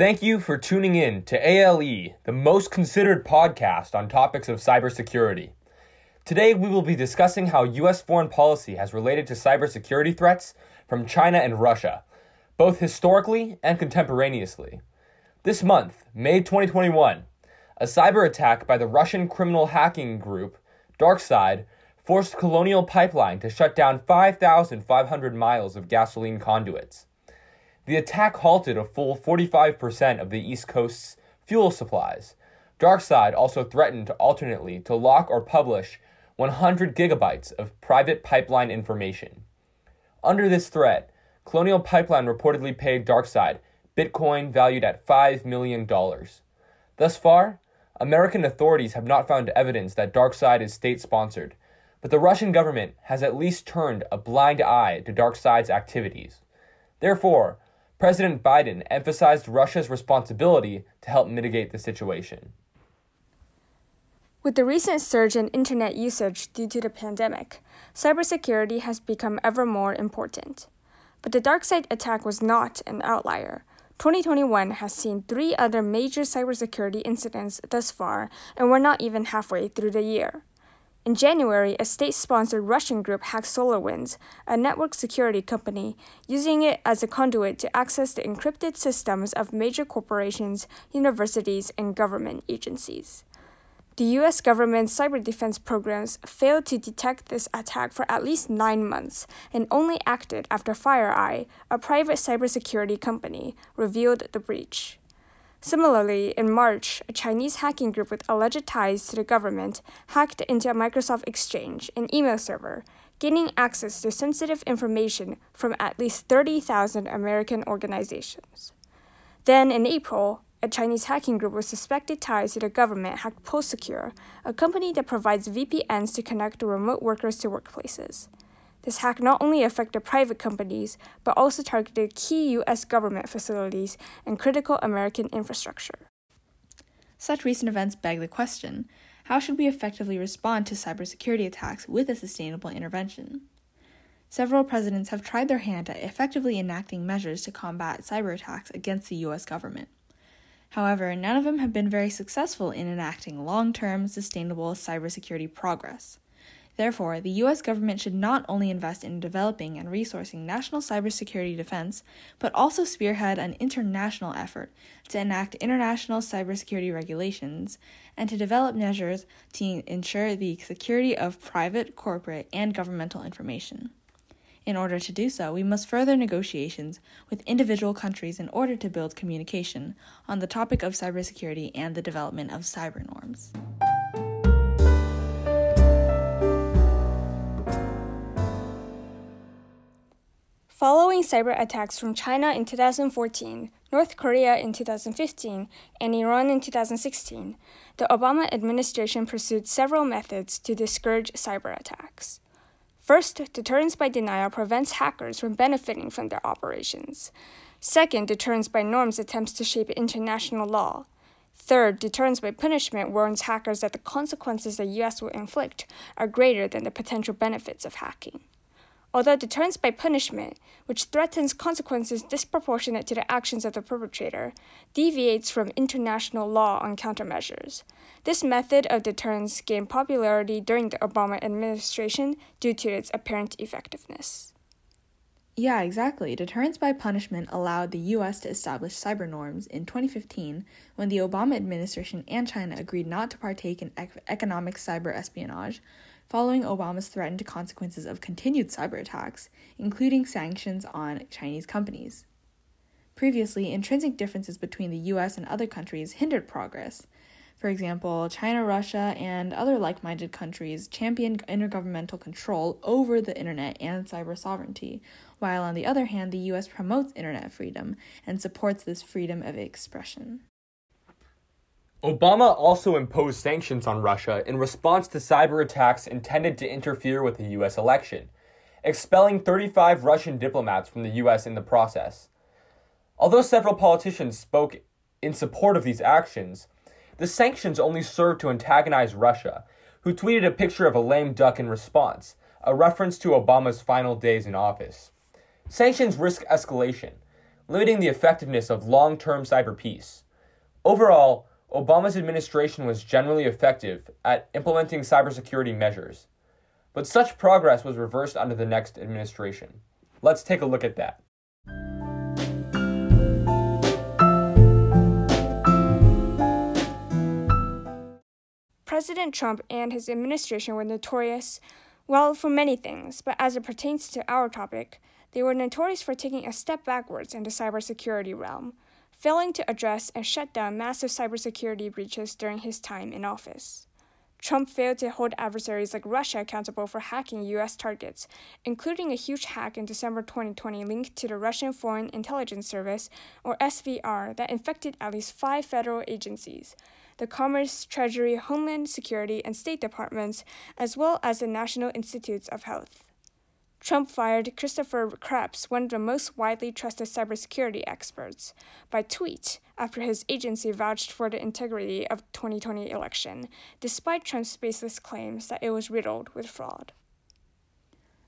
Thank you for tuning in to ALE, the most considered podcast on topics of cybersecurity. Today, we will be discussing how U.S. foreign policy has related to cybersecurity threats from China and Russia, both historically and contemporaneously. This month, May 2021, a cyber attack by the Russian criminal hacking group DarkSide forced Colonial Pipeline to shut down 5,500 miles of gasoline conduits. The attack halted a full 45% of the East Coast's fuel supplies. DarkSide also threatened alternately to lock or publish 100 gigabytes of private pipeline information. Under this threat, Colonial Pipeline reportedly paid DarkSide Bitcoin valued at $5 million. Thus far, American authorities have not found evidence that DarkSide is state sponsored, but the Russian government has at least turned a blind eye to DarkSide's activities. Therefore, President Biden emphasized Russia's responsibility to help mitigate the situation. With the recent surge in internet usage due to the pandemic, cybersecurity has become ever more important. But the DarkSide attack was not an outlier. 2021 has seen three other major cybersecurity incidents thus far, and we're not even halfway through the year. In January, a state sponsored Russian group hacked SolarWinds, a network security company, using it as a conduit to access the encrypted systems of major corporations, universities, and government agencies. The US government's cyber defense programs failed to detect this attack for at least nine months and only acted after FireEye, a private cybersecurity company, revealed the breach. Similarly, in March, a Chinese hacking group with alleged ties to the government hacked into a Microsoft Exchange, an email server, gaining access to sensitive information from at least 30,000 American organizations. Then, in April, a Chinese hacking group with suspected ties to the government hacked Pulse Secure, a company that provides VPNs to connect remote workers to workplaces. This hack not only affected private companies, but also targeted key U.S. government facilities and critical American infrastructure. Such recent events beg the question how should we effectively respond to cybersecurity attacks with a sustainable intervention? Several presidents have tried their hand at effectively enacting measures to combat cyber attacks against the U.S. government. However, none of them have been very successful in enacting long term, sustainable cybersecurity progress. Therefore, the U.S. government should not only invest in developing and resourcing national cybersecurity defense, but also spearhead an international effort to enact international cybersecurity regulations and to develop measures to ensure the security of private, corporate, and governmental information. In order to do so, we must further negotiations with individual countries in order to build communication on the topic of cybersecurity and the development of cyber norms. Following cyber attacks from China in 2014, North Korea in 2015, and Iran in 2016, the Obama administration pursued several methods to discourage cyber attacks. First, deterrence by denial prevents hackers from benefiting from their operations. Second, deterrence by norms attempts to shape international law. Third, deterrence by punishment warns hackers that the consequences the US will inflict are greater than the potential benefits of hacking although deterrence by punishment, which threatens consequences disproportionate to the actions of the perpetrator, deviates from international law on countermeasures. This method of deterrence gained popularity during the Obama administration due to its apparent effectiveness. Yeah, exactly. Deterrence by punishment allowed the US to establish cyber norms in 2015 when the Obama administration and China agreed not to partake in economic cyber espionage following Obama's threatened consequences of continued cyber attacks, including sanctions on Chinese companies. Previously, intrinsic differences between the US and other countries hindered progress. For example, China, Russia, and other like minded countries championed intergovernmental control over the internet and cyber sovereignty, while on the other hand, the US promotes internet freedom and supports this freedom of expression. Obama also imposed sanctions on Russia in response to cyber attacks intended to interfere with the US election, expelling 35 Russian diplomats from the US in the process. Although several politicians spoke in support of these actions, the sanctions only served to antagonize Russia, who tweeted a picture of a lame duck in response, a reference to Obama's final days in office. Sanctions risk escalation, limiting the effectiveness of long term cyber peace. Overall, Obama's administration was generally effective at implementing cybersecurity measures. But such progress was reversed under the next administration. Let's take a look at that. President Trump and his administration were notorious, well, for many things, but as it pertains to our topic, they were notorious for taking a step backwards in the cybersecurity realm, failing to address and shut down massive cybersecurity breaches during his time in office. Trump failed to hold adversaries like Russia accountable for hacking U.S. targets, including a huge hack in December 2020 linked to the Russian Foreign Intelligence Service, or SVR, that infected at least five federal agencies the Commerce, Treasury, Homeland Security, and State Departments, as well as the National Institutes of Health. Trump fired Christopher Krebs, one of the most widely trusted cybersecurity experts, by tweet after his agency vouched for the integrity of 2020 election, despite Trump's baseless claims that it was riddled with fraud.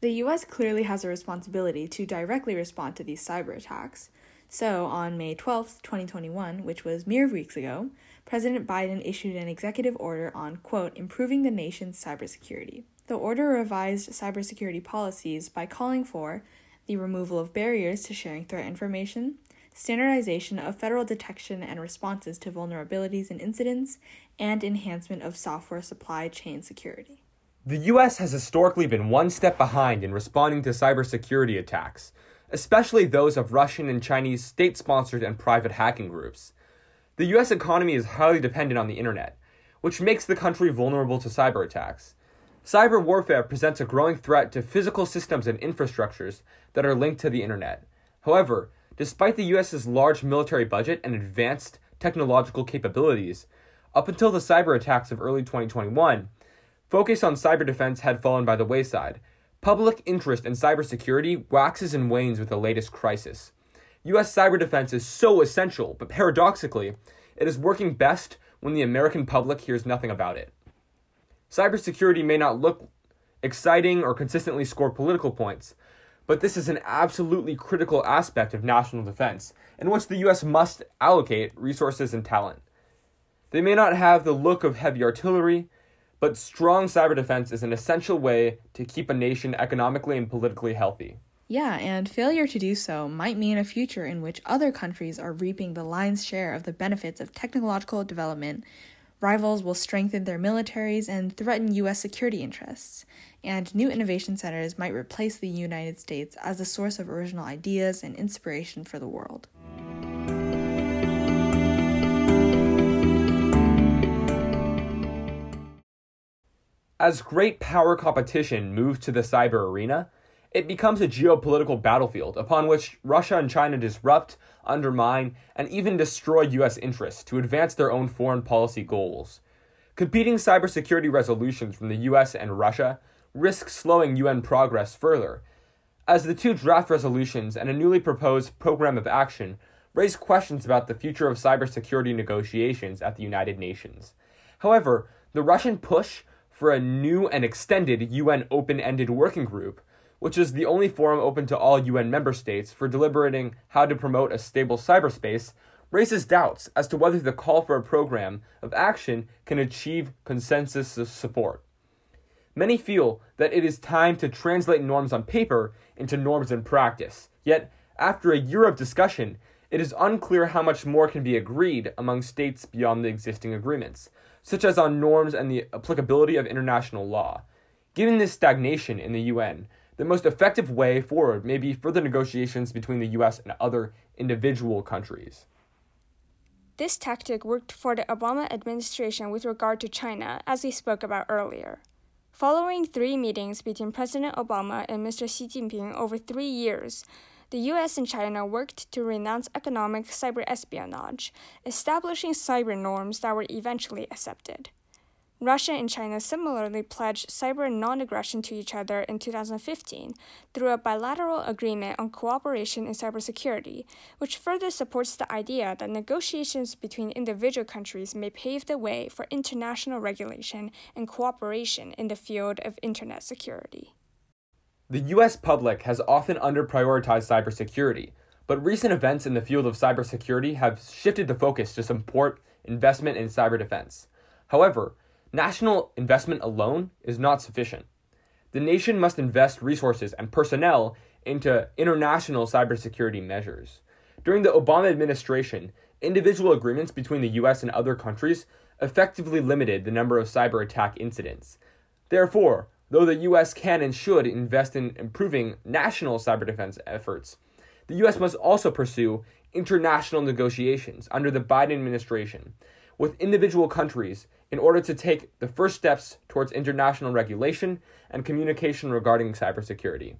The US clearly has a responsibility to directly respond to these cyber attacks. So, on May 12, 2021, which was mere weeks ago, President Biden issued an executive order on, quote, improving the nation's cybersecurity. The order revised cybersecurity policies by calling for the removal of barriers to sharing threat information, standardization of federal detection and responses to vulnerabilities and incidents, and enhancement of software supply chain security. The U.S. has historically been one step behind in responding to cybersecurity attacks, especially those of Russian and Chinese state sponsored and private hacking groups. The U.S. economy is highly dependent on the internet, which makes the country vulnerable to cyber attacks. Cyber warfare presents a growing threat to physical systems and infrastructures that are linked to the internet. However, despite the US's large military budget and advanced technological capabilities, up until the cyber attacks of early 2021, focus on cyber defense had fallen by the wayside. Public interest in cybersecurity waxes and wanes with the latest crisis. US cyber defense is so essential, but paradoxically, it is working best when the American public hears nothing about it. Cybersecurity may not look exciting or consistently score political points, but this is an absolutely critical aspect of national defense in which the US must allocate resources and talent. They may not have the look of heavy artillery, but strong cyber defense is an essential way to keep a nation economically and politically healthy. Yeah, and failure to do so might mean a future in which other countries are reaping the lion's share of the benefits of technological development Rivals will strengthen their militaries and threaten U.S. security interests, and new innovation centers might replace the United States as a source of original ideas and inspiration for the world. As great power competition moves to the cyber arena, it becomes a geopolitical battlefield upon which Russia and China disrupt, undermine, and even destroy U.S. interests to advance their own foreign policy goals. Competing cybersecurity resolutions from the U.S. and Russia risk slowing UN progress further, as the two draft resolutions and a newly proposed program of action raise questions about the future of cybersecurity negotiations at the United Nations. However, the Russian push for a new and extended UN open ended working group which is the only forum open to all UN member states for deliberating how to promote a stable cyberspace, raises doubts as to whether the call for a program of action can achieve consensus support. Many feel that it is time to translate norms on paper into norms in practice. Yet, after a year of discussion, it is unclear how much more can be agreed among states beyond the existing agreements, such as on norms and the applicability of international law. Given this stagnation in the UN, the most effective way forward may be further negotiations between the US and other individual countries. This tactic worked for the Obama administration with regard to China, as we spoke about earlier. Following three meetings between President Obama and Mr. Xi Jinping over three years, the US and China worked to renounce economic cyber espionage, establishing cyber norms that were eventually accepted. Russia and China similarly pledged cyber non aggression to each other in 2015 through a bilateral agreement on cooperation in cybersecurity, which further supports the idea that negotiations between individual countries may pave the way for international regulation and cooperation in the field of internet security. The US public has often underprioritized cybersecurity, but recent events in the field of cybersecurity have shifted the focus to support investment in cyber defense. However, national investment alone is not sufficient. The nation must invest resources and personnel into international cybersecurity measures. During the Obama administration, individual agreements between the US and other countries effectively limited the number of cyber attack incidents. Therefore, though the US can and should invest in improving national cyber defense efforts, the US must also pursue international negotiations under the Biden administration with individual countries in order to take the first steps towards international regulation and communication regarding cybersecurity.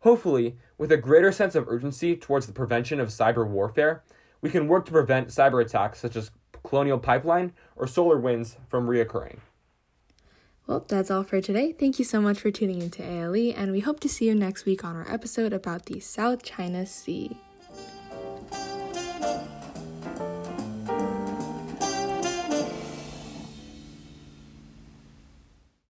Hopefully, with a greater sense of urgency towards the prevention of cyber warfare, we can work to prevent cyber attacks such as Colonial Pipeline or Solar Winds from reoccurring. Well, that's all for today. Thank you so much for tuning into ALE, and we hope to see you next week on our episode about the South China Sea.